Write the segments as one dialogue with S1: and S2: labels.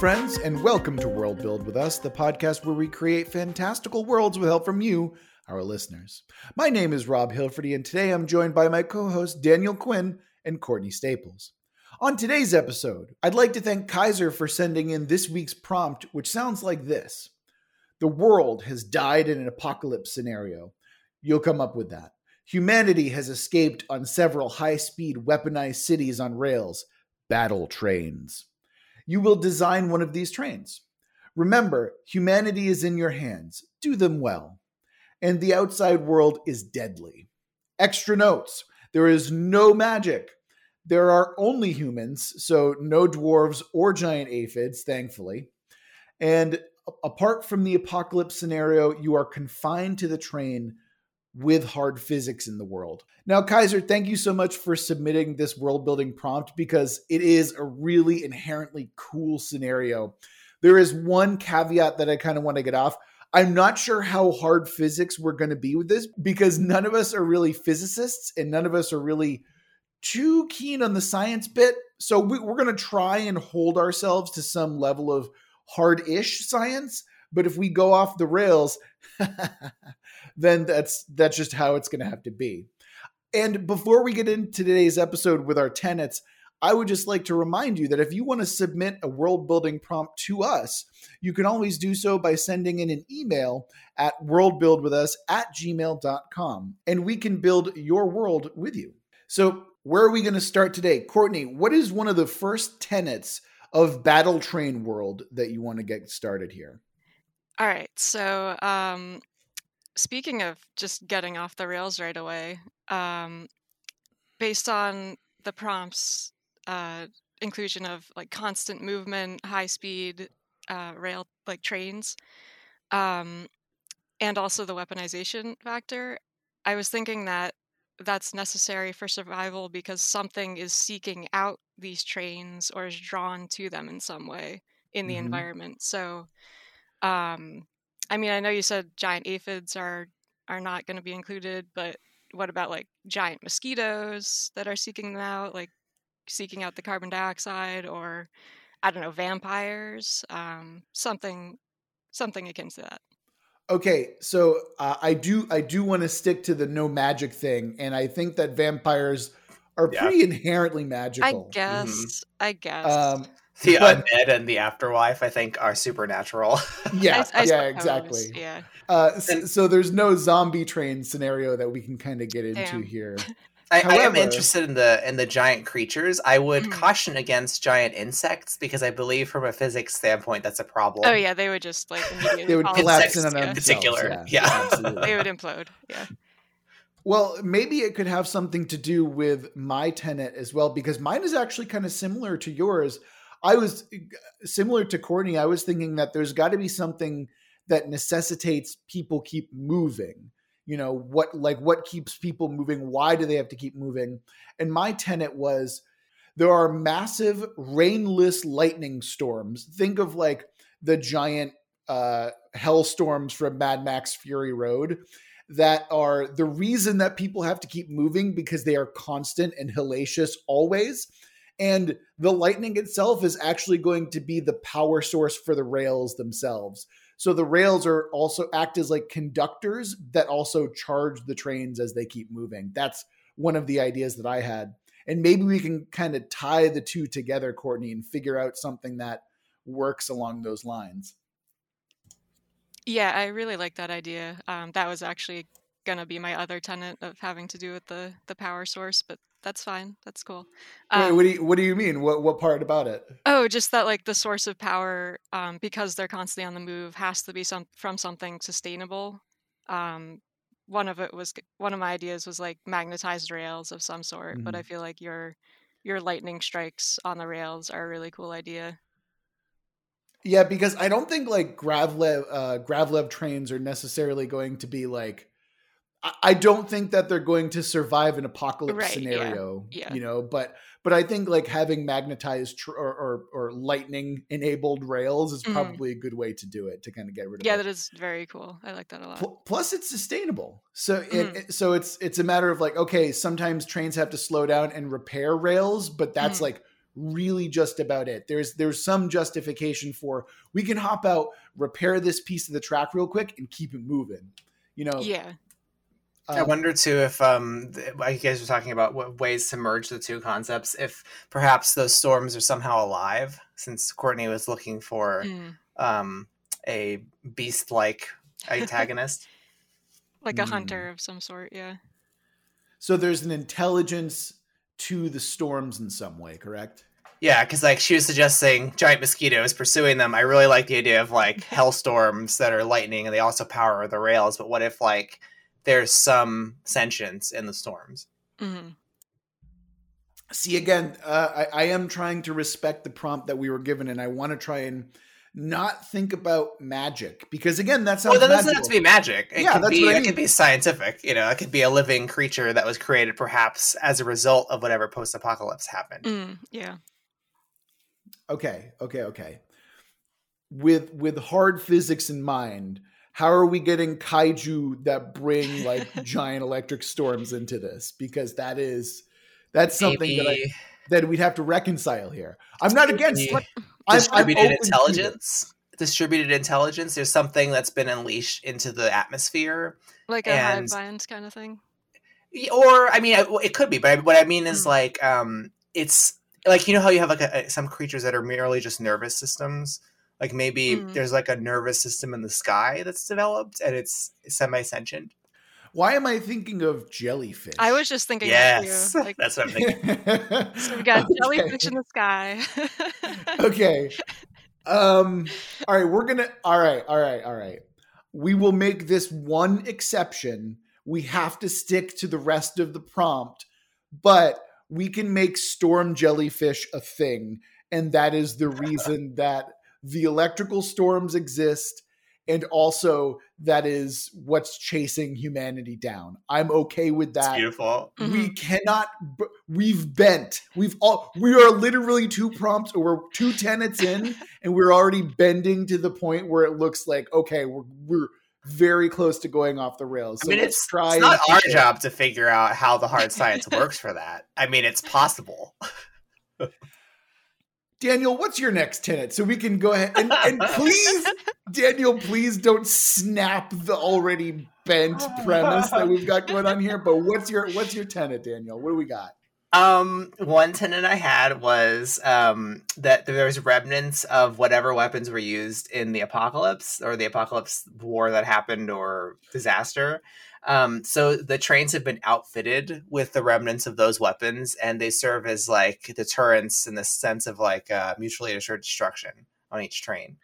S1: friends, and welcome to World Build with Us, the podcast where we create fantastical worlds with help from you, our listeners. My name is Rob Hilferty, and today I'm joined by my co hosts Daniel Quinn and Courtney Staples. On today's episode, I'd like to thank Kaiser for sending in this week's prompt, which sounds like this The world has died in an apocalypse scenario. You'll come up with that. Humanity has escaped on several high speed weaponized cities on rails, battle trains. You will design one of these trains. Remember, humanity is in your hands. Do them well. And the outside world is deadly. Extra notes there is no magic. There are only humans, so no dwarves or giant aphids, thankfully. And apart from the apocalypse scenario, you are confined to the train with hard physics in the world. Now, Kaiser, thank you so much for submitting this world building prompt because it is a really inherently cool scenario. There is one caveat that I kind of want to get off. I'm not sure how hard physics we're going to be with this because none of us are really physicists and none of us are really too keen on the science bit. So we, are going to try and hold ourselves to some level of hard ish science. But if we go off the rails, then that's that's just how it's going to have to be. And before we get into today's episode with our tenets, I would just like to remind you that if you want to submit a world building prompt to us, you can always do so by sending in an email at worldbuildwithus at gmail.com and we can build your world with you. So, where are we going to start today? Courtney, what is one of the first tenets of Battle Train World that you want to get started here?
S2: All right. So, um, speaking of just getting off the rails right away, um, based on the prompts uh, inclusion of like constant movement, high speed uh, rail like trains, um, and also the weaponization factor. I was thinking that that's necessary for survival because something is seeking out these trains or is drawn to them in some way in the mm-hmm. environment. So, um, I mean, I know you said giant aphids are are not going to be included, but what about like giant mosquitoes that are seeking them out, like seeking out the carbon dioxide, or I don't know, vampires, um, something, something akin to that.
S1: Okay, so uh, I do I do want to stick to the no magic thing, and I think that vampires are yeah. pretty inherently magical.
S2: I guess. Mm-hmm. I guess. Um,
S3: the but, undead and the afterlife, I think, are supernatural.
S1: Yeah, I, I yeah, exactly.
S2: Yeah.
S1: Uh, so, so, there's no zombie train scenario that we can kind of get into Damn. here.
S3: I, However, I, am interested in the in the giant creatures. I would mm. caution against giant insects because I believe, from a physics standpoint, that's a problem.
S2: Oh yeah, they would just like
S1: they would collapse in
S3: on
S1: yeah.
S3: particular. Yeah,
S2: yeah. they would implode. Yeah.
S1: Well, maybe it could have something to do with my tenet as well, because mine is actually kind of similar to yours. I was similar to Courtney. I was thinking that there's got to be something that necessitates people keep moving. You know, what like what keeps people moving? Why do they have to keep moving? And my tenet was there are massive rainless lightning storms. Think of like the giant uh, hellstorms from Mad Max Fury Road that are the reason that people have to keep moving because they are constant and hellacious always and the lightning itself is actually going to be the power source for the rails themselves. So the rails are also act as like conductors that also charge the trains as they keep moving. That's one of the ideas that I had. And maybe we can kind of tie the two together, Courtney, and figure out something that works along those lines.
S2: Yeah, I really like that idea. Um, that was actually to be my other tenant of having to do with the the power source, but that's fine. That's cool.
S1: Um, Wait, what do you what do you mean? What what part about it?
S2: Oh, just that like the source of power, um, because they're constantly on the move, has to be some from something sustainable. Um, one of it was one of my ideas was like magnetized rails of some sort, mm-hmm. but I mm-hmm. feel like your your lightning strikes on the rails are a really cool idea.
S1: Yeah, because I don't think like Gravlev uh, Gravlev trains are necessarily going to be like I don't think that they're going to survive an apocalypse right, scenario, yeah, yeah. you know, but but I think like having magnetized tr- or, or, or lightning enabled rails is mm. probably mm. a good way to do it to kind of get rid of
S2: yeah,
S1: it.
S2: that is very cool. I like that a lot.
S1: Plus, it's sustainable. So mm. it, so it's it's a matter of like okay, sometimes trains have to slow down and repair rails, but that's mm. like really just about it. There's there's some justification for we can hop out, repair this piece of the track real quick, and keep it moving. You know.
S2: Yeah.
S3: Um, I wonder too if um, you guys were talking about ways to merge the two concepts. If perhaps those storms are somehow alive, since Courtney was looking for mm. um, a beast-like antagonist,
S2: like a mm. hunter of some sort. Yeah.
S1: So there's an intelligence to the storms in some way, correct?
S3: Yeah, because like she was suggesting giant mosquitoes pursuing them. I really like the idea of like hellstorms that are lightning and they also power the rails. But what if like there's some sentience in the storms? Mm-hmm.
S1: See again, uh, I, I am trying to respect the prompt that we were given, and I want to try and not think about magic because again that's sounds.
S3: Well, that doesn't have to be magic. It yeah, that's be, what I mean. It could be scientific. You know, it could be a living creature that was created perhaps as a result of whatever post-apocalypse happened.
S2: Mm, yeah.
S1: Okay. Okay. Okay. With with hard physics in mind, how are we getting kaiju that bring like giant electric storms into this? Because that is that's something Maybe. that I, that we'd have to reconcile here. I'm not against. Like,
S3: distributed I'm, I'm intelligence distributed intelligence there's something that's been unleashed into the atmosphere
S2: like a and, hive mind kind of thing
S3: or i mean it could be but what i mean is mm. like um it's like you know how you have like a, some creatures that are merely just nervous systems like maybe mm. there's like a nervous system in the sky that's developed and it's semi-sentient
S1: why am I thinking of jellyfish?
S2: I was just thinking.
S3: Yes, like, that's what I'm thinking.
S2: so we got okay. jellyfish in the sky.
S1: okay. Um. All right. We're gonna. All right. All right. All right. We will make this one exception. We have to stick to the rest of the prompt, but we can make storm jellyfish a thing, and that is the reason that the electrical storms exist and also that is what's chasing humanity down. I'm okay with that.
S3: It's beautiful.
S1: We mm-hmm. cannot. We've bent. We've all. We are literally two prompts, or we're two tenets in, and we're already bending to the point where it looks like okay, we're we're very close to going off the rails.
S3: So I mean, it's, try it's not our job to figure out how the hard science works for that. I mean, it's possible.
S1: Daniel, what's your next tenant? So we can go ahead and, and please, Daniel, please don't snap the already bent premise that we've got going on here. But what's your what's your tenant, Daniel? What do we got?
S3: Um, one tenant I had was um that there was remnants of whatever weapons were used in the apocalypse or the apocalypse war that happened or disaster. Um, so the trains have been outfitted with the remnants of those weapons, and they serve as like deterrents in the sense of like uh, mutually assured destruction on each train.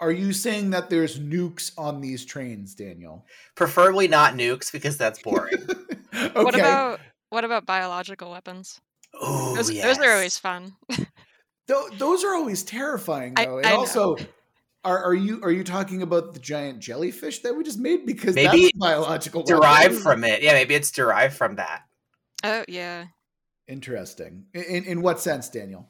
S1: Are you saying that there's nukes on these trains, Daniel?
S3: Preferably not nukes because that's boring.
S2: okay. What about what about biological weapons?
S3: Oh,
S2: those,
S3: yes.
S2: those are always fun.
S1: those are always terrifying, though. I, and I also, know. Are, are you are you talking about the giant jellyfish that we just made? Because maybe that's biological
S3: derived from it. Yeah, maybe it's derived from that.
S2: Oh yeah.
S1: Interesting. In in what sense, Daniel?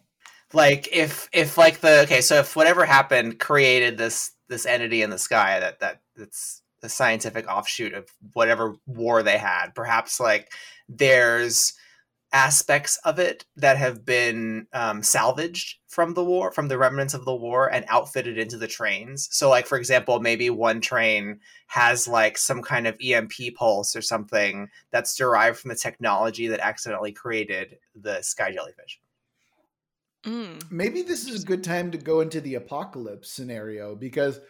S3: Like if if like the okay, so if whatever happened created this this entity in the sky that that that's the scientific offshoot of whatever war they had, perhaps like there's aspects of it that have been um, salvaged from the war, from the remnants of the war, and outfitted into the trains. So, like for example, maybe one train has like some kind of EMP pulse or something that's derived from the technology that accidentally created the sky jellyfish.
S1: Mm. Maybe this is a good time to go into the apocalypse scenario because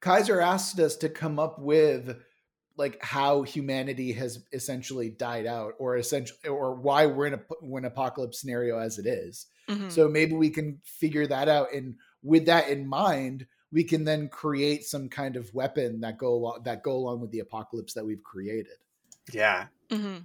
S1: Kaiser asked us to come up with like how humanity has essentially died out or essentially or why we're in a an apocalypse scenario as it is. Mm-hmm. so maybe we can figure that out and with that in mind we can then create some kind of weapon that go along that go along with the apocalypse that we've created
S3: yeah
S2: mm-hmm.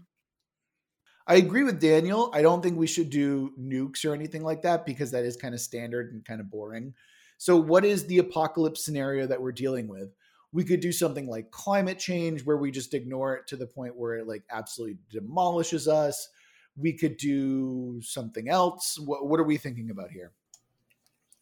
S1: i agree with daniel i don't think we should do nukes or anything like that because that is kind of standard and kind of boring so what is the apocalypse scenario that we're dealing with we could do something like climate change where we just ignore it to the point where it like absolutely demolishes us we could do something else what, what are we thinking about here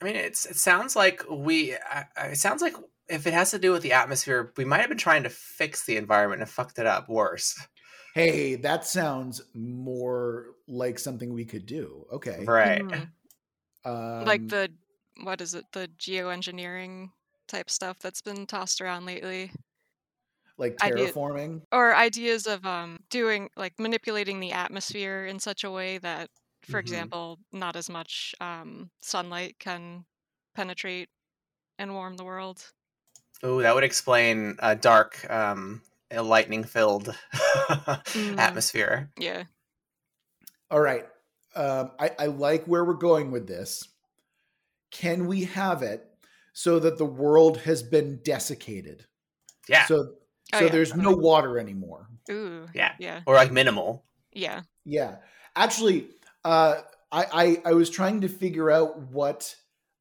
S3: i mean it's it sounds like we uh, it sounds like if it has to do with the atmosphere we might have been trying to fix the environment and fucked it up worse
S1: hey that sounds more like something we could do. Okay.
S3: Right.
S2: Mhm.
S1: Um,
S2: like the what is it? The geoengineering type stuff that's been tossed around lately,
S1: like
S2: idea-
S1: terraforming.
S2: or ideas of um doing like manipulating the atmosphere in such a way that, for
S3: Mhm.
S2: example, not as much um sunlight can penetrate and warm the world.
S3: Oh, that would explain a dark, um, lightning filled
S2: Mm.
S3: atmosphere.
S2: Yeah.
S1: All right. Um, I, I like where we're going with this. Can we have it so that the world has been desiccated?
S3: Yeah.
S1: So
S2: Oh,
S1: so
S2: yeah.
S1: there's no water anymore.
S2: Ooh.
S3: Yeah.
S2: Yeah.
S3: or like minimal.
S2: Yeah.
S1: Yeah. Actually, uh, I, I I was trying to figure out what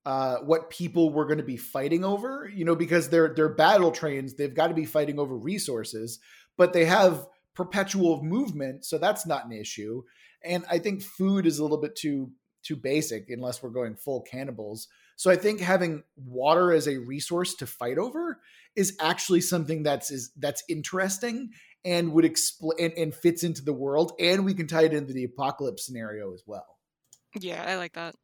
S1: uh, what people were going to be fighting over. You know, because they're they're battle trains. They've got to be fighting over resources, but they have perpetual movement, so that's not an issue. And I think food is a little bit too too basic unless we're going full cannibals. So I think having water as a resource to fight over is actually something that's is that's interesting and would explain and, and fits into the world and we can tie it into the apocalypse scenario as well
S2: Yeah. I like that.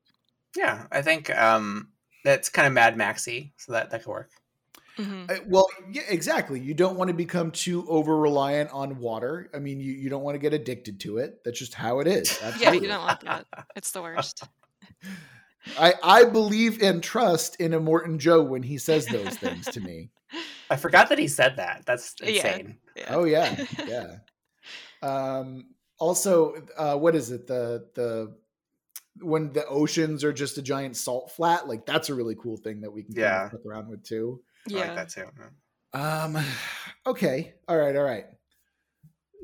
S3: Yeah, I think um, that's kind of Mad Maxy, so that that could work.
S2: hmm
S1: Uh, well yeah exactly you don't want to become too over reliant on water i mean you, you don't want to get addicted to it that's just how it is
S2: Yeah. You don't want that. It's the worst.
S1: I, I believe and trust in Immortan Joe when he says those things to me
S3: I forgot that he said that. That's insane.
S2: Yeah.
S1: oh yeah yeah um also uh what is it the the when the oceans are just a giant salt flat like that's a really cool thing that we can kind
S3: Yeah.
S1: of fuck around with too
S3: I
S2: Yeah.
S3: like that too.
S1: Um. Okay. All right. All right.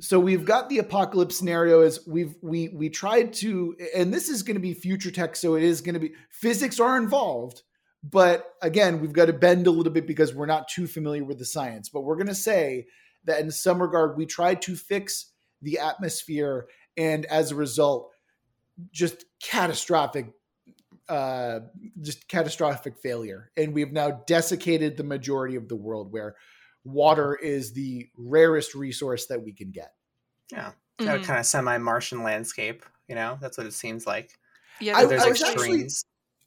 S1: So we've got the apocalypse scenario. Is we've we we tried to, and this is going to be future tech, so it is going to be physics are involved. But again, we've got to bend a little bit because we're not too familiar with the science. But we're going to say that in some regard, we tried to fix the atmosphere, and as a result, just catastrophic uh just catastrophic failure and we've now desiccated the majority of the world where water is the rarest resource that we can get
S3: Yeah. Got a mm-hmm. kind of semi-Martian landscape. You know, that's what it seems like.
S2: Yeah.
S1: I-
S3: There's
S1: I was actually-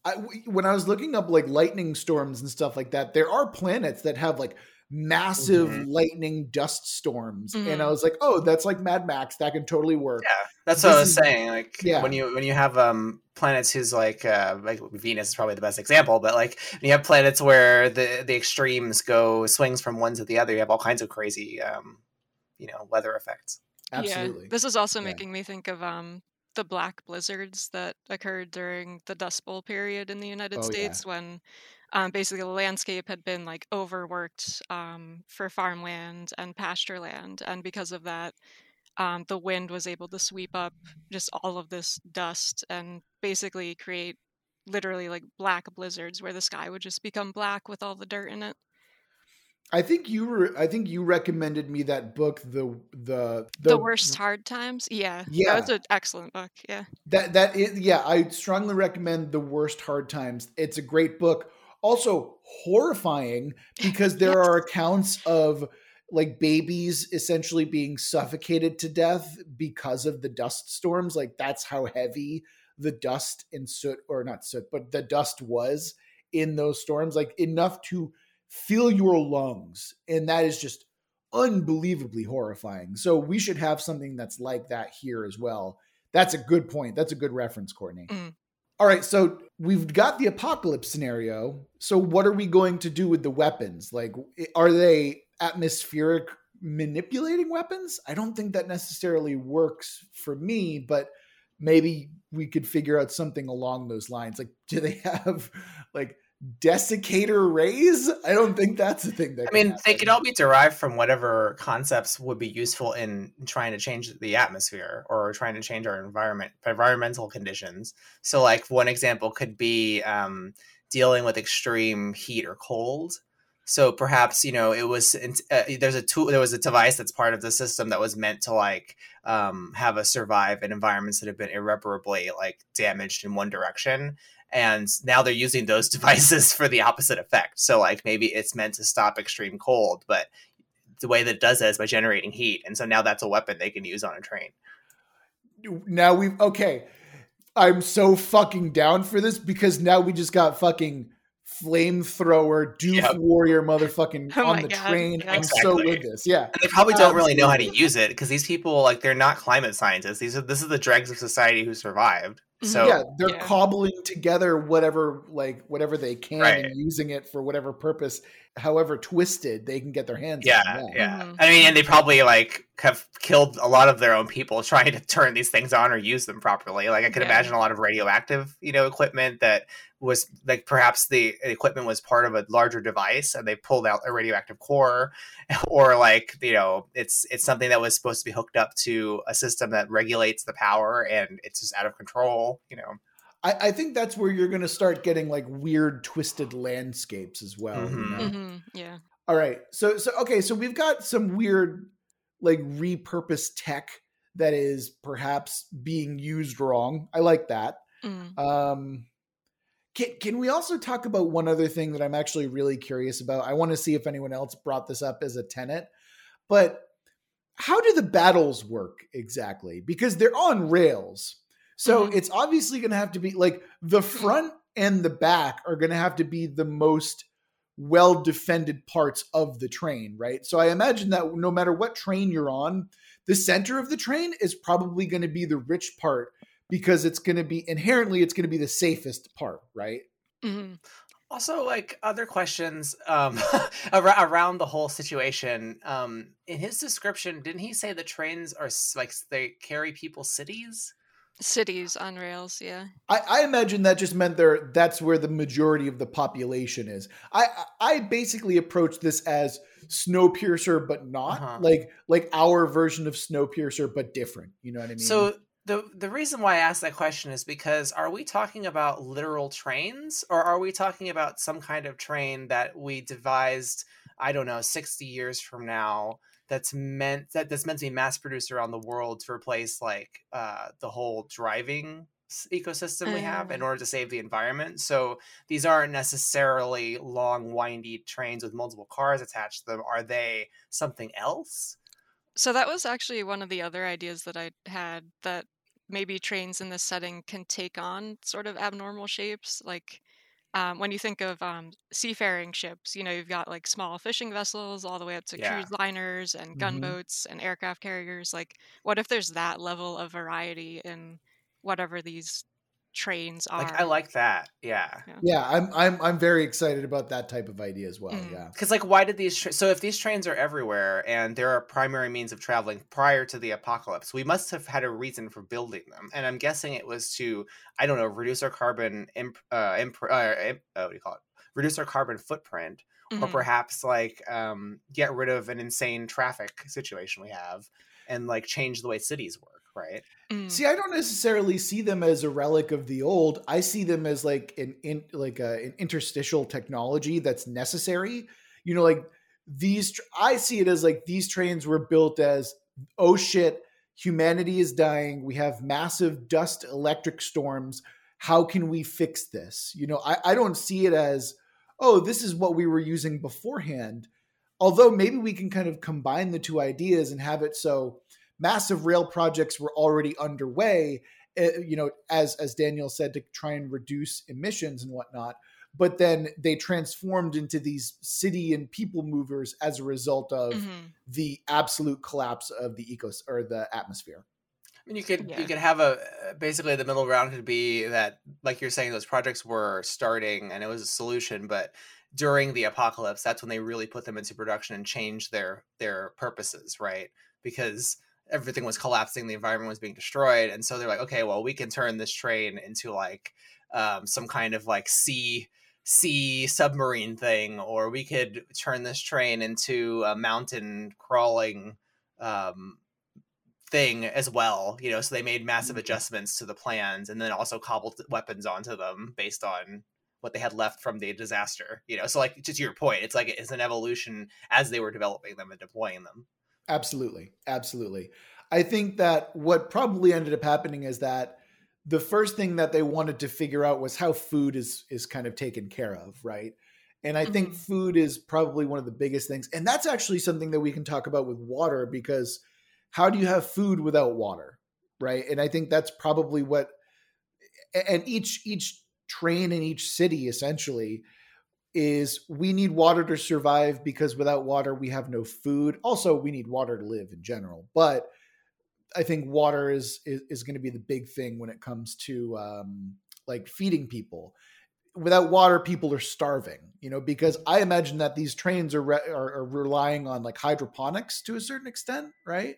S1: I, when i was looking up like lightning storms and stuff like that there are planets that have like massive
S3: Mhm.
S1: lightning dust storms and i
S2: Mhm.
S1: was like oh that's like mad max that can totally work
S3: Yeah, that's what I was
S1: is-
S3: saying. Like
S1: yeah.
S3: when you when you have um planets whose like uh like Venus is probably the best example, but like when you have planets where the the extremes go swings from one to the other, you have all kinds of crazy um you know weather effects.
S1: absolutely
S2: Yeah. This is also
S1: Yeah.
S2: making me think of um the black blizzards that occurred during the Dust Bowl period in the United
S1: Oh, yeah.
S2: States when um, basically the landscape had been like overworked um, for farmland and pasture land, and because of that, um, the wind was able to sweep up just all of this dust and basically create literally like black blizzards where the sky would just become black with all the dirt in it.
S1: i think you were i think you recommended me that book the the
S2: The, worst hard times, yeah,
S1: Yeah.
S2: that was an excellent book. Yeah,
S1: That that is yeah, I strongly recommend The Worst Hard Times. It's a great book. Also horrifying because there are accounts of like babies essentially being suffocated to death because of the dust storms. Like that's how heavy the dust and soot or not soot, but the dust was in those storms like enough to fill your lungs and that is just unbelievably horrifying. So we should have something that's like that here as well. That's a good point. That's a good reference, Courtney.
S2: Mm.
S1: All right, so we've got the apocalypse scenario. So what are we going to do with the weapons? Like are they atmospheric manipulating weapons? I don't think that necessarily works for me, but maybe we could figure out something along those lines. Like do they have like desiccator rays? I don't think that's a thing that
S3: I mean,
S1: can
S3: they could all be derived from whatever concepts would be useful in trying to change the atmosphere or trying to change our environment, environmental conditions. So, like one example could be um, dealing with extreme heat or cold. So perhaps you know it was uh, there's a tool there was a device that's part of the system that was meant to like um, have us survive in environments that have been irreparably like damaged in one direction and now they're using those devices for the opposite effect. So like maybe it's meant to stop extreme cold, but the way that it does that is by generating heat, and so now that's a weapon they can use on a train.
S1: now we've okay. I'm so fucking down for this because now we just got fucking flamethrower doof
S3: Yep.
S1: warrior motherfucking
S2: Oh
S1: on the
S2: God,
S1: train.
S2: yeah.
S1: I'm so with this. Yeah.
S3: And they probably don't really know how to
S1: um,
S3: use it because these people, like, they're not climate scientists. These are this is the dregs of society who survived. So
S1: yeah, they're
S2: Yeah.
S1: cobbling together whatever like whatever they can
S3: Right.
S1: and using it for whatever purpose, however twisted they can get their hands
S3: yeah,
S1: on.
S3: yeah.
S2: Mhm.
S3: I mean, and they probably like have killed a lot of their own people trying to turn these things on or use them properly. Like I could
S2: Yeah.
S3: imagine a lot of radioactive, you know, equipment that was like perhaps the equipment was part of a larger device and they pulled out a radioactive core or like you know it's it's something that was supposed to be hooked up to a system that regulates the power and it's just out of control you know
S1: I, I think that's where you're gonna start getting like weird twisted landscapes as well. you
S3: Mhm.
S1: know?
S2: Mhm, Yeah.
S1: All right. So so okay, so we've got some weird like repurposed tech that is perhaps being used wrong. I like that.
S2: Mm.
S1: Um can, can we also talk about one other thing that I'm actually really curious about? I want to see if anyone else brought this up as a tenant, But how do the battles work exactly? Because they're on rails. So
S2: Mhm.
S1: it's obviously going to have to be like the front and the back are going to have to be the most well defended parts of the train, right? So I imagine that no matter what train you're on, the center of the train is probably going to be the rich part because it's going to be inherently it's going to be the safest part, right?
S2: Mhm.
S3: Also, like other questions um, around the whole situation. Um, in his description, didn't he say the trains are like they carry people cities?
S2: Cities on rails. Yeah.
S1: I, I imagine that just meant there that's where the majority of the population is. I I I basically approach this as Snowpiercer, but not
S3: Uh-huh.
S1: like like our version of Snowpiercer, but different. You know what I mean?
S3: So the the reason why I asked that question is because are we talking about literal trains or are we talking about some kind of train that we devised? I don't know, sixty years from now. That's meant that that's meant to be mass produced around the world to replace like uh, the whole driving ecosystem we have in
S2: Uh.
S3: order to save the environment. So these aren't necessarily long, windy trains with multiple cars attached to them. Are they something else?
S2: So that was actually one of the other ideas that I had that maybe trains in this setting can take on sort of abnormal shapes. Like um, when you think of um, seafaring ships, you know, you've got like small fishing vessels all the way up to
S3: Yeah.
S2: cruise liners and
S1: Mhm.
S2: gunboats and aircraft carriers. Like, what if there's that level of variety in whatever these trains are?
S3: Like I like that. Yeah.
S1: yeah, I'm I'm I'm very excited about that type of idea as well.
S2: Mm.
S1: Yeah.
S3: Because like, why did these? Tra- so if these trains are everywhere and they're a primary means of traveling prior to the apocalypse, we must have had a reason for building them. And I'm guessing it was to, I don't know, reduce our carbon imp, uh, imp, uh, imp, uh, what do you call it? Reduce our carbon footprint, or
S2: Mhm.
S3: perhaps like um, get rid of an insane traffic situation we have, and like change the way cities work. Right.
S2: Mm.
S1: See, I don't necessarily see them as a relic of the old. I see them as like an in like a, an interstitial technology that's necessary. You know, like these. tr- I see it as like these trains were built as oh shit, humanity is dying. We have massive dust electric storms. How can we fix this? You know, I, I don't see it as oh this is what we were using beforehand. Although maybe we can kind of combine the two ideas and have it so massive rail projects were already underway uh, you know as as daniel said to try and reduce emissions and whatnot but then they transformed into these city and people movers as a result of
S2: Mhm.
S1: the absolute collapse of the ecos or the atmosphere
S3: I mean, you could
S2: Yeah.
S3: you could have a uh, basically the middle ground could be that, like you're saying, those projects were starting and it was a solution, but during the apocalypse, that's when they really put them into production and changed their their purposes, right? Because everything was collapsing, the environment was being destroyed, and so they're like, okay, well, we can turn this train into like um, some kind of like sea sea submarine thing, or we could turn this train into a mountain crawling um, thing as well you know so they made massive
S1: Mhm.
S3: adjustments to the plans and then also cobbled weapons onto them based on what they had left from the disaster you know so like to your point it's like it's an evolution as they were developing them and deploying them
S1: Absolutely. Absolutely. I think that what probably ended up happening is that the first thing that they wanted to figure out was how food is is kind of taken care of, right? And I think
S2: Mhm.
S1: food is probably one of the biggest things. And that's actually something that we can talk about with water because how do you have food without water? right? And I think that's probably what and each each train in each city essentially is we need water to survive because without water we have no food. Also, we need water to live in general, but I think water is is, is going to be the big thing when it comes to um, like feeding people. Without water, people are starving. You know, because I imagine that these trains are re- are, are relying on like hydroponics to a certain extent, right?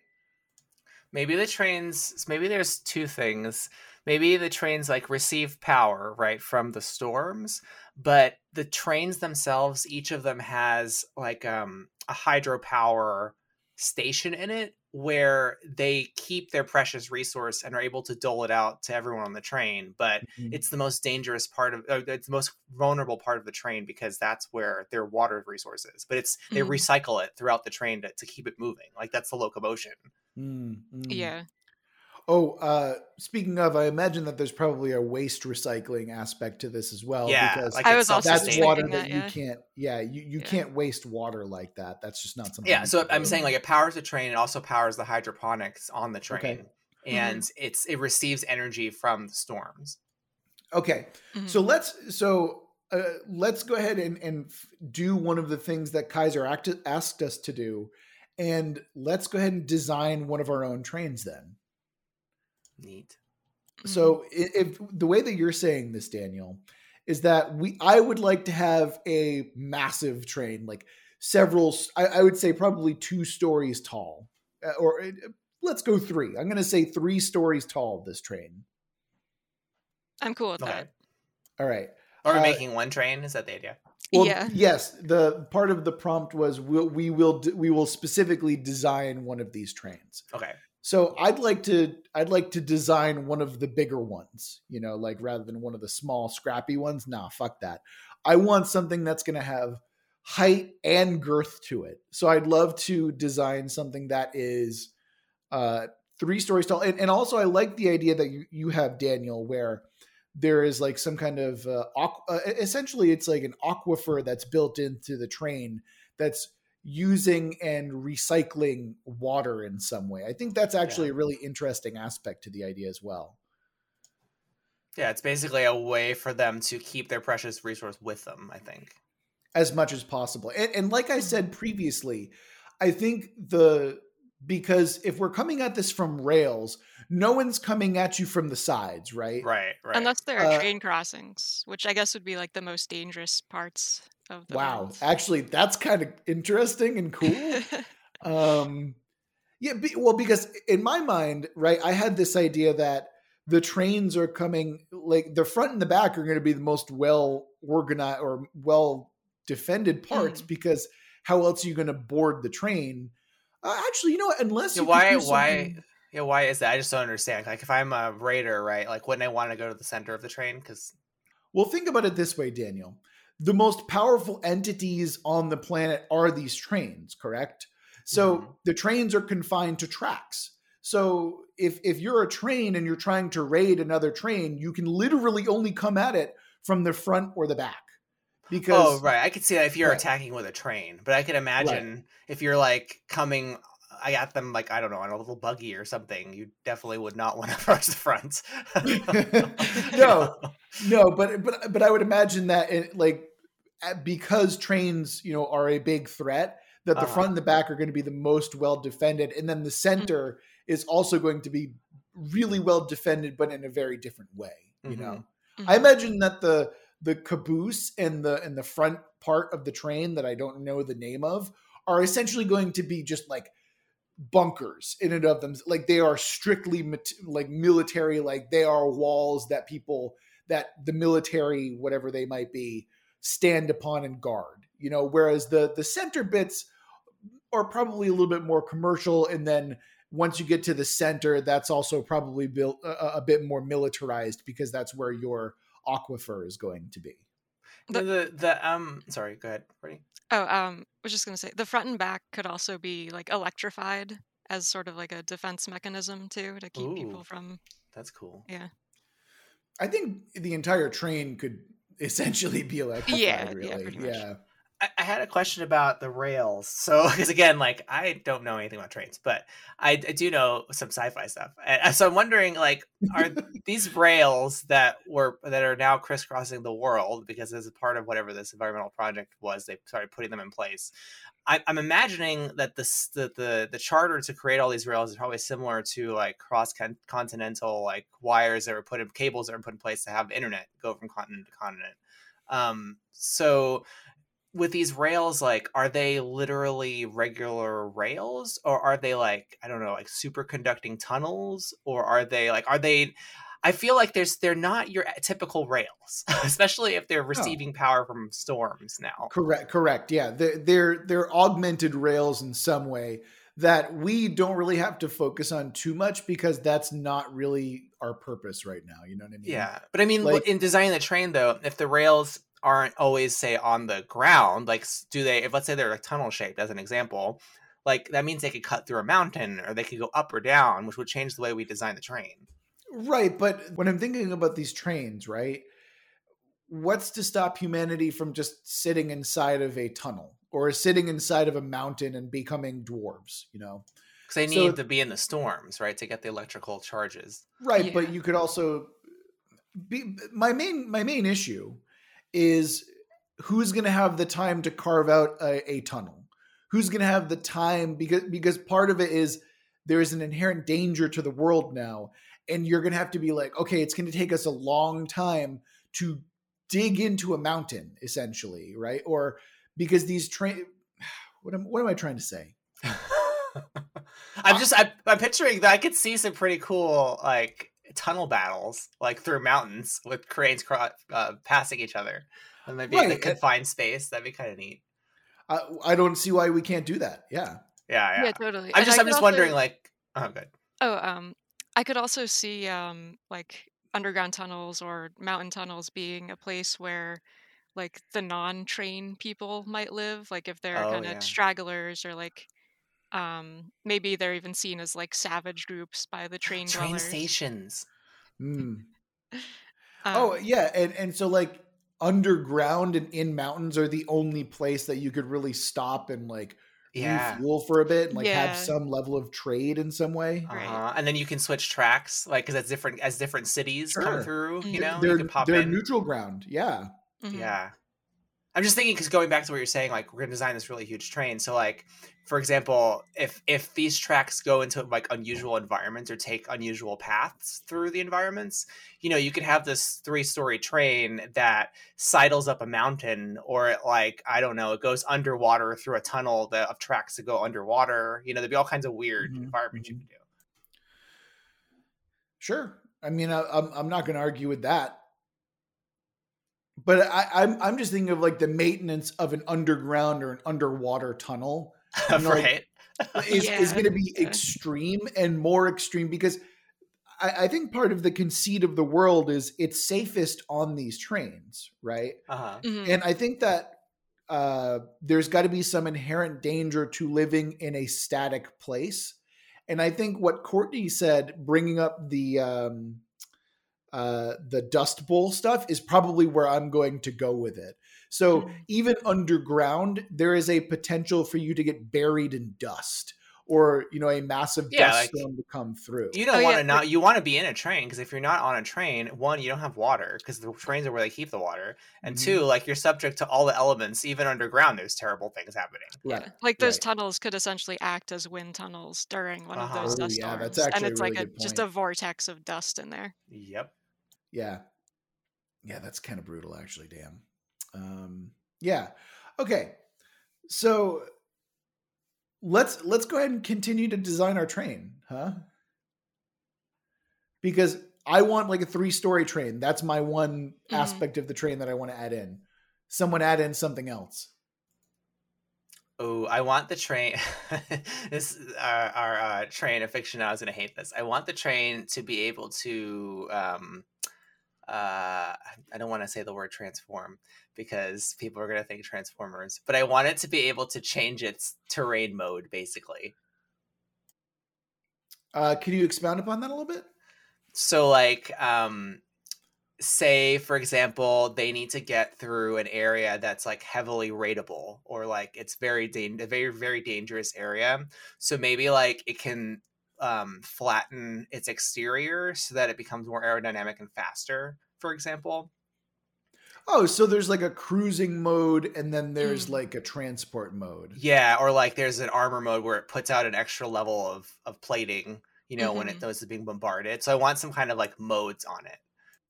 S3: Maybe the trains. Maybe there's two things. Maybe the trains like receive power right from the storms, but the trains themselves, each of them has like um, a hydropower station in it where they keep their precious resource and are able to dole it out to everyone on the train but mm-hmm. it's the most dangerous part of it's the most vulnerable part of the train because that's where their water resources but it's they mm-hmm. recycle it throughout the train to, to keep it moving like that's the locomotion
S2: mm-hmm. yeah
S1: Oh, uh, speaking of, I imagine that there's probably a waste recycling aspect to this as well.
S3: Yeah,
S1: because
S2: like I was also
S1: that's water that,
S2: that
S1: yeah. you can't. Yeah, you, you yeah. can't waste water like that. That's just not something.
S3: Yeah, so I'm saying like it powers the train. It also powers the hydroponics on the train, okay. and mm-hmm. it's it receives energy from the storms.
S1: Okay, mm-hmm. so let's so uh, let's go ahead and and do one of the things that Kaiser act- asked us to do, and let's go ahead and design one of our own trains then.
S3: Neat.
S1: So if, if the way that you're saying this, Daniel, is that we I would like to have a massive train, like several. I, I would say probably two stories tall, uh, or uh, let's go three. I'm going to say three stories tall. This train.
S2: I'm cool with okay. that.
S1: All right.
S3: Are we uh, making one train? Is that the idea?
S1: Well, yeah. Yes. The part of the prompt was we'll, we will we will specifically design one of these trains.
S3: Okay.
S1: So I'd like to I'd like to design one of the bigger ones, you know, like rather than one of the small scrappy ones. Nah, fuck that. I want something that's going to have height and girth to it. So I'd love to design something that is uh three stories tall. And, and also I like the idea that you, you have Daniel where there is like some kind of uh, aqu- uh, essentially it's like an aquifer that's built into the train that's using and recycling water in some way. I think that's actually yeah. a really interesting aspect to the idea as well.
S3: Yeah, it's basically a way for them to keep their precious resource with them, I think.
S1: As much as possible. And, and like I said mm-hmm. previously, I think the because if we're coming at this from rails, no one's coming at you from the sides, right?
S3: Right, right.
S2: Unless there are uh, train crossings, which I guess would be like the most dangerous parts of the
S1: Wow. World. Actually, that's kind of interesting and cool. um yeah, be, well because in my mind, right, I had this idea that the trains are coming like the front and the back are going to be the most well organized or well defended parts mm. because how else are you going to board the train? Uh, actually, you know what? Unless
S3: yeah, why why yeah why is that? I just don't understand. Like if I'm a raider, right? Like wouldn't I want to go to the center of the train? Because
S1: well, think about it this way, Daniel the most powerful entities on the planet are these trains, correct? So mm-hmm. the trains are confined to tracks. So if if you're a train and you're trying to raid another train, you can literally only come at it from the front or the back. Because
S3: Oh, right. I could see that if you're right. attacking with a train, but I could imagine right. if you're like coming I got them like I don't know on a little buggy or something. You definitely would not want to approach the front.
S1: no, no, but but but I would imagine that it, like because trains you know are a big threat that the uh-huh. front and the back are going to be the most well defended, and then the mm-hmm. center mm-hmm. is also going to be really well defended, but in a very different way. You mm-hmm. know, mm-hmm. I imagine that the the caboose and the and the front part of the train that I don't know the name of are essentially going to be just like bunkers in and of them like they are strictly like military like they are walls that people that the military whatever they might be stand upon and guard you know whereas the the center bits are probably a little bit more commercial and then once you get to the center that's also probably built a, a bit more militarized because that's where your aquifer is going to be
S3: the the, the um sorry go ahead Ready?
S2: Oh, um, I was just gonna say the front and back could also be like electrified as sort of like a defense mechanism too to keep Ooh, people from.
S3: That's cool.
S2: Yeah.
S1: I think the entire train could essentially be electrified.
S2: Yeah,
S1: really.
S2: yeah,
S1: yeah.
S3: I, I had a question about the rails. So, because again, like I don't know anything about trains, but I, I do know some sci-fi stuff. And so I'm wondering, like, are these rails that were that are now crisscrossing the world because as a part of whatever this environmental project was, they started putting them in place. I, I'm imagining that this the, the the charter to create all these rails is probably similar to like cross continental like wires that were put in cables that were put in place to have internet go from continent to continent. Um, so with these rails like are they literally regular rails or are they like i don't know like superconducting tunnels or are they like are they i feel like there's they're not your typical rails especially if they're oh. receiving power from storms now.
S1: Correct correct yeah they're, they're they're augmented rails in some way that we don't really have to focus on too much because that's not really our purpose right now you know what i mean?
S3: Yeah but i mean like, in designing the train though if the rails aren't always say on the ground like do they if let's say they're like tunnel shaped as an example like that means they could cut through a mountain or they could go up or down which would change the way we design the train.
S1: Right but when i'm thinking about these trains right what's to stop humanity from just sitting inside of a tunnel or sitting inside of a mountain and becoming dwarves you know?
S3: Because they need so, to be in the storms right to get the electrical charges.
S1: Right yeah. but you could also be my main my main issue is who's going to have the time to carve out a, a tunnel? Who's going to have the time because because part of it is there is an inherent danger to the world now and you're going to have to be like okay it's going to take us a long time to dig into a mountain essentially right or because these train what am, what am i trying to say
S3: i'm just I'm, I'm picturing that i could see some pretty cool like tunnel battles like through mountains with cranes cro- uh, passing each other and maybe right. in a confined space that'd be kind of neat
S1: I, I don't see why we can't do that yeah
S3: yeah yeah,
S2: yeah totally
S3: i'm just i'm just also, wondering like oh good
S2: oh um i could also see um like underground tunnels or mountain tunnels being a place where like the non-train people might live like if they're oh, kind of yeah. stragglers or like um, maybe they're even seen as like savage groups by the train
S3: train
S2: dwellers.
S3: stations.
S1: Mm. um, oh yeah, and and so like underground and in mountains are the only place that you could really stop and like yeah. refuel for a bit and like yeah. have some level of trade in some way.
S3: Uh-huh. And then you can switch tracks, like because that's different as different cities sure. come through. You know,
S1: they're,
S3: you
S1: they're neutral ground. Yeah,
S3: mm-hmm. yeah. I'm just thinking because going back to what you're saying, like we're gonna design this really huge train. So like, for example, if if these tracks go into like unusual environments or take unusual paths through the environments, you know, you could have this three story train that sidles up a mountain, or like I don't know, it goes underwater through a tunnel that of tracks that go underwater. You know, there'd be all kinds of weird mm-hmm. environments mm-hmm. you could do.
S1: Sure. I mean, I, I'm I'm not going to argue with that but I, am I'm, I'm just thinking of like the maintenance of an underground or an underwater tunnel.
S3: You know, right.
S1: Like, is, yeah. is going to be extreme and more extreme because I, I, think part of the conceit of the world is it's safest on these trains, right? Uh-huh. Mm-hmm. And I think that uh, there's got to be some inherent danger to living in a static place. And I think what Courtney said, bringing up the um, uh, the Dust Bowl stuff is probably where I'm going to go with it. So mm-hmm. even underground, there is a potential for you to get buried in dust or you know a massive yeah, dust like, storm to come through.
S3: You don't oh, want to yeah. not you want to be in a train because if you're not on a train, one you don't have water because the trains are where they keep the water, and mm-hmm. two like you're subject to all the elements even underground. There's terrible things happening.
S2: Right. Yeah. Like those right. tunnels could essentially act as wind tunnels during one uh-huh. of those dust storms, that's and it's like a, just a vortex of dust in there.
S3: Yep.
S1: Yeah. Yeah, that's kind of brutal actually, damn. Um yeah. Okay. So let's let's go ahead and continue to design our train, huh? Because I want like a three-story train. That's my one mm-hmm. aspect of the train that I want to add in. Someone add in something else.
S3: Oh, I want the train. this our, our uh, train of fiction. I was gonna hate this. I want the train to be able to um, uh, I don't want to say the word transform because people are going to think Transformers, but I want it to be able to change its terrain mode basically.
S1: Uh, can you expound upon that a little bit?
S3: So, like, um, say for example they need to get through an area that's like heavily raidable or like it's very dan- a very very dangerous area so maybe like it can um, flatten its exterior so that it becomes more aerodynamic and faster for example
S1: Oh, so there's like a cruising mode and then there's
S2: Mm.
S1: like a transport mode.
S3: yeah or like there's an armor mode where it puts out an extra level of of plating you know when it
S2: Mhm.
S3: knows it's being bombarded so i want some kind of like modes on it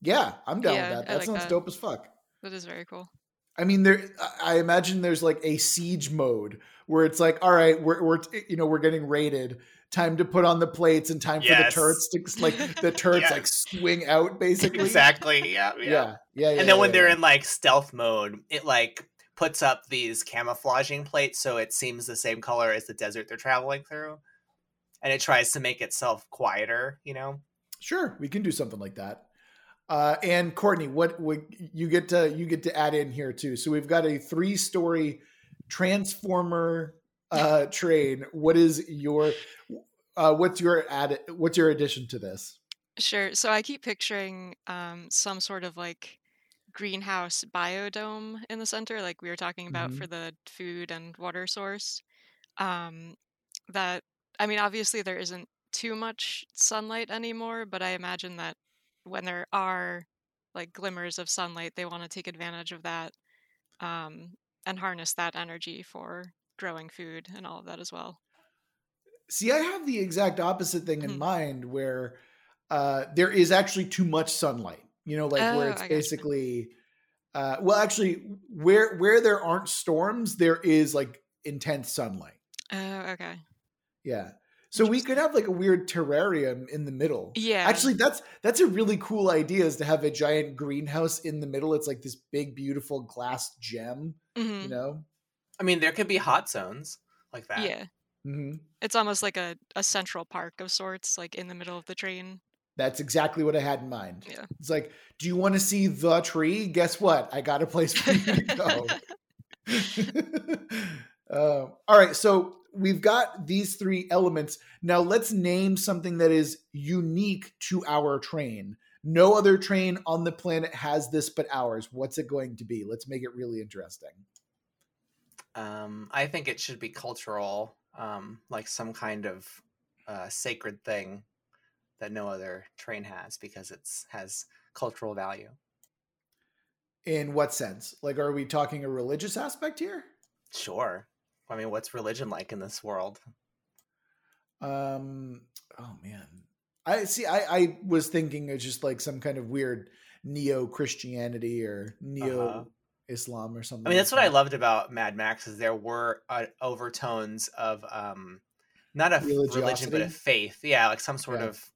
S1: Yeah, I'm down
S2: Yeah,
S1: with that.
S2: I
S1: That
S2: like
S1: sounds
S2: that.
S1: dope as fuck.
S2: That is very cool.
S1: I mean, there. I- I imagine there's like a siege mode where it's like, all right, we're, we're you know we're getting raided. Time to put on the plates and time for the turrets to like the turrets like swing out basically.
S3: exactly yeah yeah,
S1: Yeah. Yeah. Yeah.
S3: and then when
S1: yeah,
S3: they're
S1: yeah.
S3: in like stealth mode it like puts up these camouflaging plates so it seems the same color as the desert they're traveling through and it tries to make itself quieter you know
S1: Sure, we can do something like that. Uh, and Courtney, what would you get to you get to add in here too? So we've got a three story transformer uh, train. What is your uh, what's your add what's your addition to this?
S2: Sure. So I keep picturing um, some sort of like greenhouse biodome in the center, like we were talking about
S1: Mhm.
S2: for the food and water source. Um, that, I mean, obviously there isn't too much sunlight anymore, but I imagine that when there are like glimmers of sunlight, they want to take advantage of that um, and harness that energy for growing food and all of that as well.
S1: See, I have the exact opposite thing in
S2: Mhm.
S1: mind where uh, there is actually too much sunlight. You know, like
S2: Oh,
S1: where it's
S2: I
S1: basically uh, well, actually, where where there aren't storms, there is like intense sunlight.
S2: Oh, okay.
S1: Yeah. So we could have like a weird terrarium in the middle.
S2: Yeah.
S1: Actually, that's that's a really cool idea is to have a giant greenhouse in the middle. It's like this big, beautiful glass gem,
S2: hmm
S1: you know?
S3: I mean there could be hot zones like that
S2: Yeah.
S1: hmm
S2: It's almost like a, a central park of sorts, like in the middle of the train.
S1: That's exactly what I had in mind.
S2: Yeah.
S1: It's like, do you want to see the tree? Guess what? I got a place for you to go. Uh, all right, so we've got these three elements. Now let's name something that is unique to our train. No other train on the planet has this but ours. What's it going to be? Let's make it really interesting.
S3: Um i think it should be cultural um like some kind of uh sacred thing that no other train has because it's has cultural value
S1: In what sense? Like, are we talking a religious aspect here?
S3: sure i mean what's religion like in this world
S1: Um, oh man, I see. I, I was thinking of just like some kind of weird neo Christianity or neo Islam or something.
S3: I mean, that's what I loved about Mad Max is there were uh, overtones of um, not a religion but a faith. Yeah, like some sort
S1: Yeah.
S3: of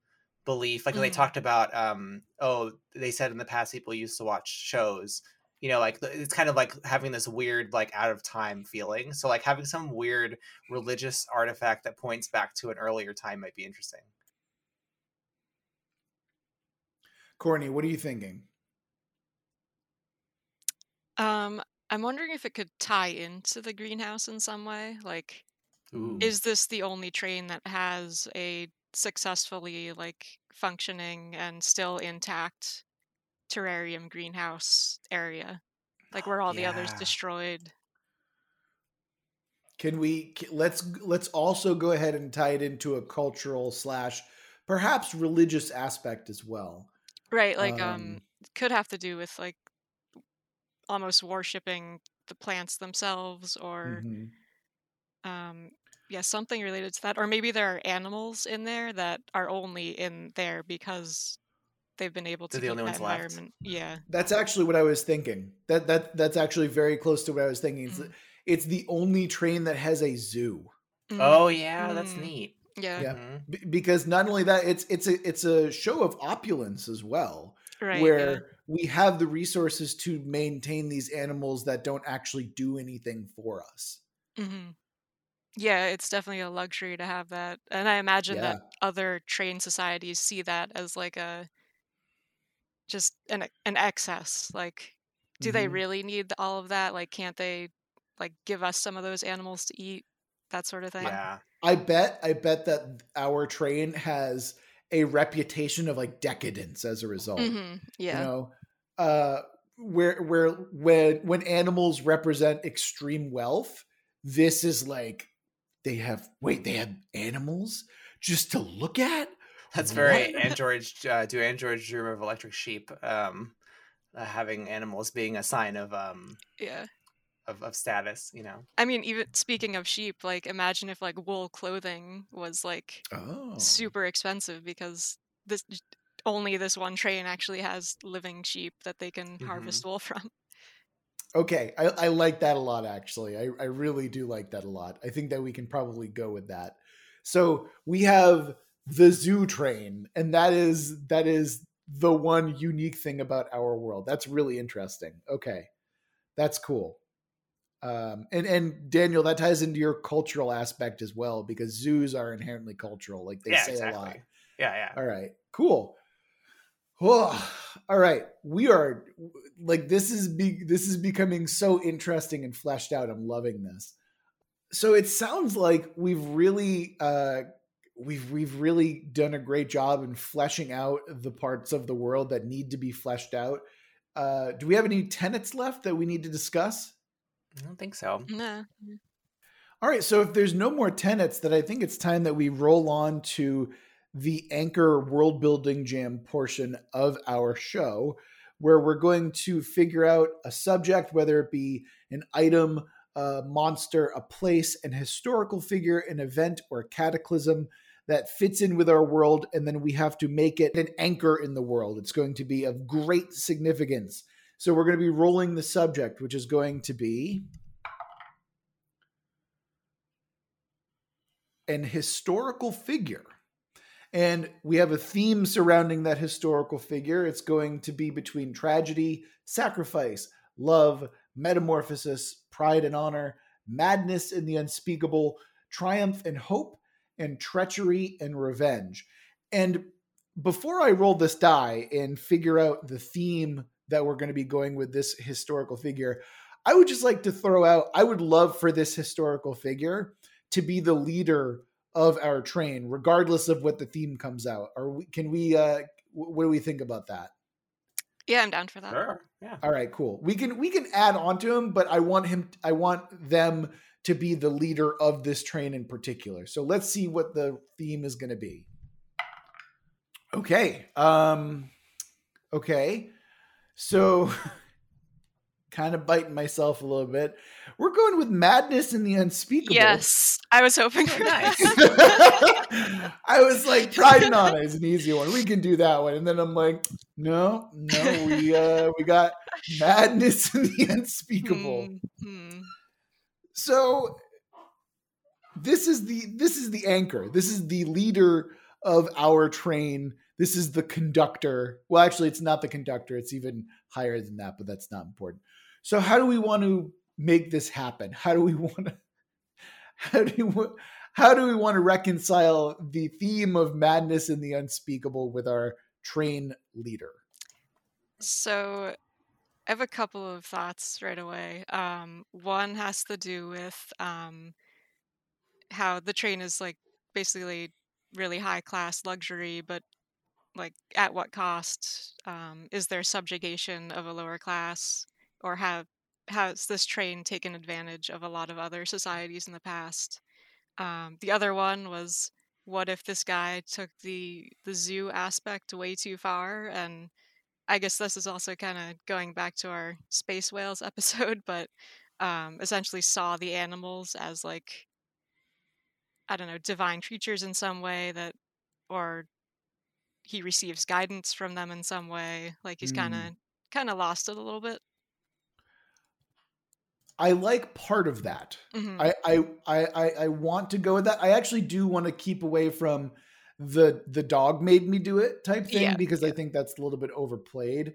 S3: belief. Like they
S2: Mhm.
S3: talked about, um, oh, they said in the past people used to watch shows. You know, like it's kind of like having this weird, like out of time feeling. So, like having some weird religious artifact that points back to an earlier time might be interesting.
S1: Courtney, what are you thinking?
S2: Um, I'm wondering if it could tie into the greenhouse in some way. Like,
S3: Ooh.
S2: is this the only train that has a successfully like functioning and still intact terrarium greenhouse area? Like where all the others destroyed.
S1: Can we let's let's also go ahead and tie it into a cultural slash perhaps religious aspect as well.
S2: Right, like um,
S1: Um,
S2: could have to do with like almost worshipping the plants themselves or
S1: Mhm.
S2: um yeah, something related to that. Or maybe there are animals in there that are only in there because they've been able to
S3: They're the
S2: keep
S3: only
S2: that
S3: ones left.
S2: environment. Yeah.
S1: That's actually what I was thinking. That that that's actually very close to what I was thinking. It's,
S2: Mm.
S1: it's the only train that has a zoo.
S2: Mm,
S3: Oh yeah, that's
S2: Mm.
S3: neat.
S2: yeah.
S1: yeah.
S3: Mhm.
S1: B- because not only that, it's it's a it's a show of opulence as well,
S2: Right.
S1: where
S2: yeah.
S1: we have the resources to maintain these animals that don't actually do anything for us.
S2: hmm Yeah, it's definitely a luxury to have that. And I imagine that other trained societies see that as like a just an an excess. Like, do they
S1: Mhm.
S2: really need all of that? Like, can't they like give us some of those animals to eat? That sort of thing.
S3: Yeah.
S1: I bet I bet that our train has a reputation of like decadence as a result.
S2: hmm Yeah.
S1: You know, uh where where when when animals represent extreme wealth, this is like they have wait, they have animals just to look at?
S3: That's very androids uh, do androids dream of electric sheep um uh, having animals being a sign of um
S2: Yeah.
S3: Of, of status, you know.
S2: I mean, even speaking of sheep, like imagine if like wool clothing was like
S1: Oh.
S2: super expensive because this only this one train actually has living sheep that they can
S3: Mhm.
S2: harvest wool from.
S1: Okay, I, I like that a lot. Actually, I, I really do like that a lot. I think that we can probably go with that. So we have the zoo train, and that is that is the one unique thing about our world. That's really interesting. Okay, that's cool. Um, and and Daniel, that ties into your cultural aspect as well because zoos are inherently cultural. Like they
S3: yeah,
S1: say
S3: exactly.
S1: a lot.
S3: Yeah, yeah.
S1: All right, cool. Oh, all right, we are like this is be this is becoming so interesting and fleshed out. I'm loving this. So it sounds like we've really uh we've we've really done a great job in fleshing out the parts of the world that need to be fleshed out. Uh do we have any tenets left that we need to discuss?
S3: I don't think so.
S2: Nah.
S1: All right, so if there's no more tenets, then I think it's time that we roll on to the anchor world building jam portion of our show, where we're going to figure out a subject, whether it be an item, a monster, a place, an historical figure, an event, or a cataclysm that fits in with our world, and then we have to make it an anchor in the world. It's going to be of great significance. So we're going to be rolling the subject, which is going to be an historical figure. And we have a theme surrounding that historical figure. It's going to be between tragedy, sacrifice, love, metamorphosis, pride and honor, madness and the unspeakable, triumph and hope, and treachery and revenge. And before I roll this die and figure out the theme that we're going to be going with this historical figure, I would just like to throw out I would love for this historical figure to be the leader of our train, regardless of what the theme comes out. Or we, can we? Uh, what do we think about that?
S2: Yeah, I'm down for that.
S3: Sure. Yeah.
S1: All right, cool. We can we can add on to him, but I want him. I want them to be the leader of this train in particular. So let's see what the theme is going to be. Okay. Um. Okay. So. kind of biting myself a little bit. We're going with madness and the unspeakable.
S2: Yes, I was hoping for
S3: nice.
S2: that.
S1: I was like, Pride and Honor is an easy one. We can do that one. And then I'm like, no, no, we uh we got madness and the unspeakable.
S2: Hmm, hmm.
S1: So this is the this is the anchor. This is the leader of our train. This is the conductor. Well, actually, it's not the conductor. It's even higher than that, but that's not important. So, how do we want to make this happen? How do we want to? How do we, how do we want to reconcile the theme of madness and the unspeakable with our train leader?
S2: So, I have a couple of thoughts right away. Um, one has to do with um, how the train is like basically really high class luxury, but like at what cost? Um, is there subjugation of a lower class, or have has this train taken advantage of a lot of other societies in the past? Um, the other one was what if this guy took the the zoo aspect way too far and I guess this is also kind of going back to our space whales episode, but um, essentially saw the animals as like I don't know divine creatures in some way that, or he receives guidance from them in some way. Like he's kind of kind of lost it a little bit.
S1: I like part of that.
S2: Mhm.
S1: I, I I I I want to go with that. I actually do want to keep away from the the dog made me do it type thing
S2: Yeah,
S1: because I think that's a little bit overplayed.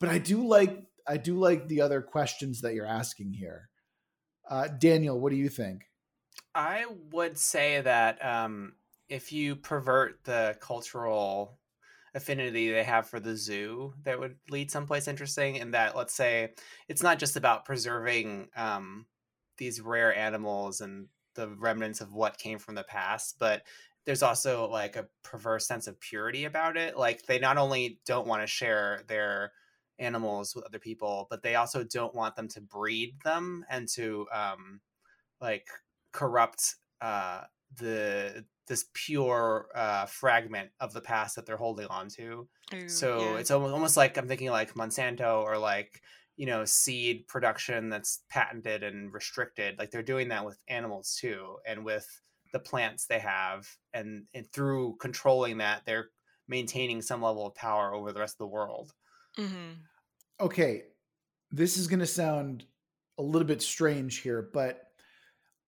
S1: But I do like I do like the other questions that you're asking here. Uh, Daniel, what do you think?
S3: I would say that um, if you pervert the cultural affinity they have for the zoo, that would lead someplace interesting. And that, let's say, it's not just about preserving um, these rare animals and the remnants of what came from the past, but there's also like a perverse sense of purity about it. Like they not only don't want to share their animals with other people, but they also don't want them to breed them and to um, like corrupt uh, the this pure uh, fragment of the past that they're holding on to.
S2: Ooh,
S3: So
S2: yeah.
S3: it's almost, almost like I'm thinking like Monsanto or like you know seed production that's patented and restricted. Like they're doing that with animals too, and with the plants they have, and and through controlling that, they're maintaining some level of power over the rest of the world.
S2: Mhm.
S1: okay, this is going to sound a little bit strange here, but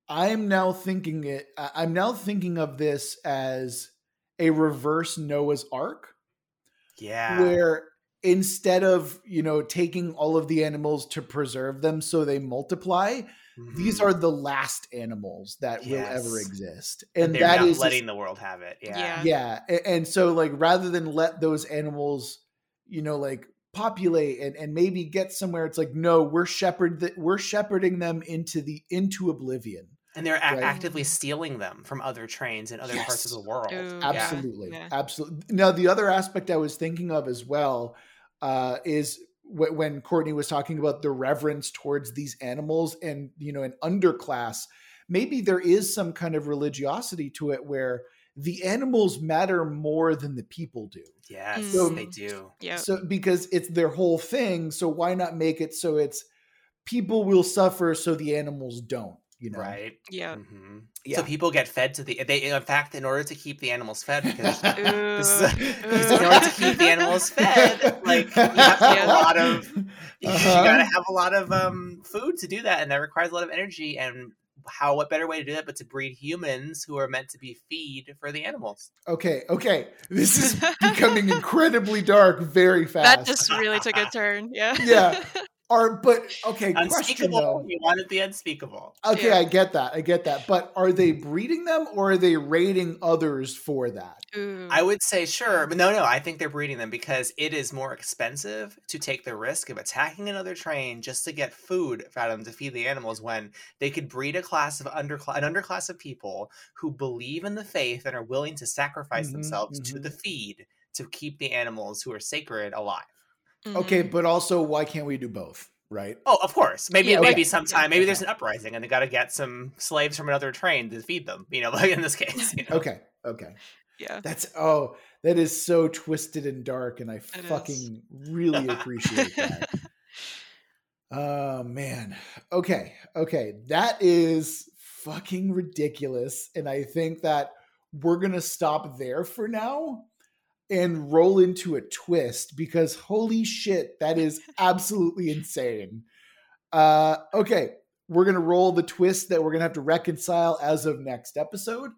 S1: I'm now thinking it. I- I'm now thinking of this as a reverse Noah's Ark,
S3: Yeah,
S1: where instead of you know taking all of the animals to preserve them so they multiply, these
S3: Mhm.
S1: are the last animals that will ever exist,
S3: And
S1: and
S3: they're
S1: that
S3: not
S1: is
S3: letting the world have it. Yeah,
S2: Yeah.
S1: yeah and so like rather than let those animals you know like populate and, and maybe get somewhere it's like no we're shepherd that we're shepherding them into the into oblivion
S3: and they're a-
S1: Right.
S3: actively stealing them from other trains in other parts of the world.
S2: Ooh,
S1: absolutely
S2: yeah.
S1: absolutely now the other aspect i was thinking of as well uh is wh- when courtney was talking about the reverence towards these animals and you know an underclass maybe there is some kind of religiosity to it where the animals matter more than the people do
S3: Yes,
S2: So-
S3: they do.
S2: Yep.
S1: So because it's their whole thing, so why not make it so it's people will suffer so the animals don't, you know?
S3: Right.
S2: Yep.
S3: hmm
S1: Yeah.
S3: So people get fed to the. They in fact, in order to keep the animals fed, because this is a, because in order to keep the animals fed, like you have to have a lot of. You
S1: Uh-huh.
S3: gotta have a lot of um food to do that, and that requires a lot of energy. And how? What better way to do that but to breed humans who are meant to be feed for the animals?
S1: Okay, okay. This is becoming incredibly dark very fast.
S2: that just really took a turn. Yeah.
S1: Yeah. Are but okay, question
S3: Unspeakable.
S1: though.
S3: You wanted the unspeakable.
S1: Okay,
S2: Yeah.
S1: I get that. I get that. But are they breeding them or are they raiding others for that?
S2: Ooh.
S3: I would say sure, but no, no. I think they're breeding them because it is more expensive to take the risk of attacking another train just to get food for them to feed the animals when they could breed a class of underclass, an underclass of people who believe in the faith and are willing to sacrifice
S1: Mhm,
S3: themselves to
S1: mhm.
S3: the feed to keep the animals who are sacred alive.
S1: Okay,
S2: Mhm.
S1: but also why can't we do both? Right?
S3: Oh, of course. Maybe
S2: Yeah,
S3: maybe sometime maybe there's an uprising and they got to get some slaves from another train to feed them. You know, like in this case. You know?
S1: Okay, okay.
S2: Yeah.
S1: That's oh, that is so twisted and dark, and I
S2: It is.
S1: fucking really appreciate that. Oh man. Okay. Okay. That is fucking ridiculous. And I think that we're gonna stop there for now and roll into a twist because holy shit, that is absolutely insane. Uh okay. We're gonna roll the twist that we're gonna have to reconcile as of next episode.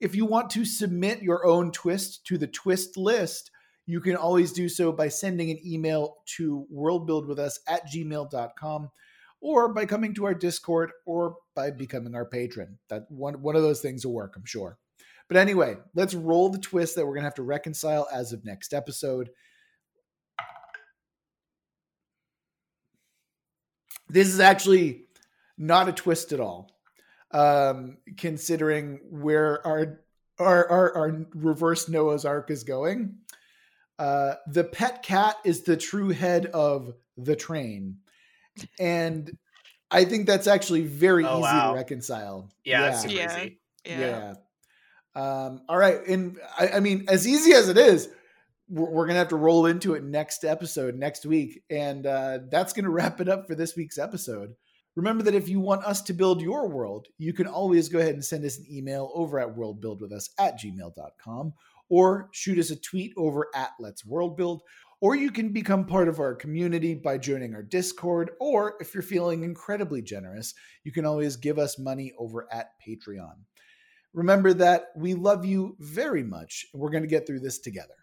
S1: If you want to submit your own twist to the twist list, you can always do so by sending an email to worldbuildwithus at gmail.com or by coming to our Discord or by becoming our patron. That one, one of those things will work, I'm sure. But anyway, let's roll the twist that we're going to have to reconcile as of next episode. This is actually not a twist at all um, considering where our our, our our reverse Noah's Ark is going. Uh, the pet cat is the true head of the train, and I think that's actually very
S3: Oh,
S1: easy
S3: wow.
S1: to reconcile.
S3: Yeah, that's super
S2: Yeah.
S3: easy.
S2: Yeah.
S1: yeah. Um, all right, and I, I mean, as easy as it is, we're, we're gonna have to roll into it next episode next week, and uh, that's gonna wrap it up for this week's episode. Remember that if you want us to build your world, you can always go ahead and send us an email over at worldbuildwithus at gmail.com or shoot us a tweet over at Let's World Build. Or you can become part of our community by joining our Discord, or if you're feeling incredibly generous, you can always give us money over at Patreon. Remember that we love you very much, we're going to get through this together.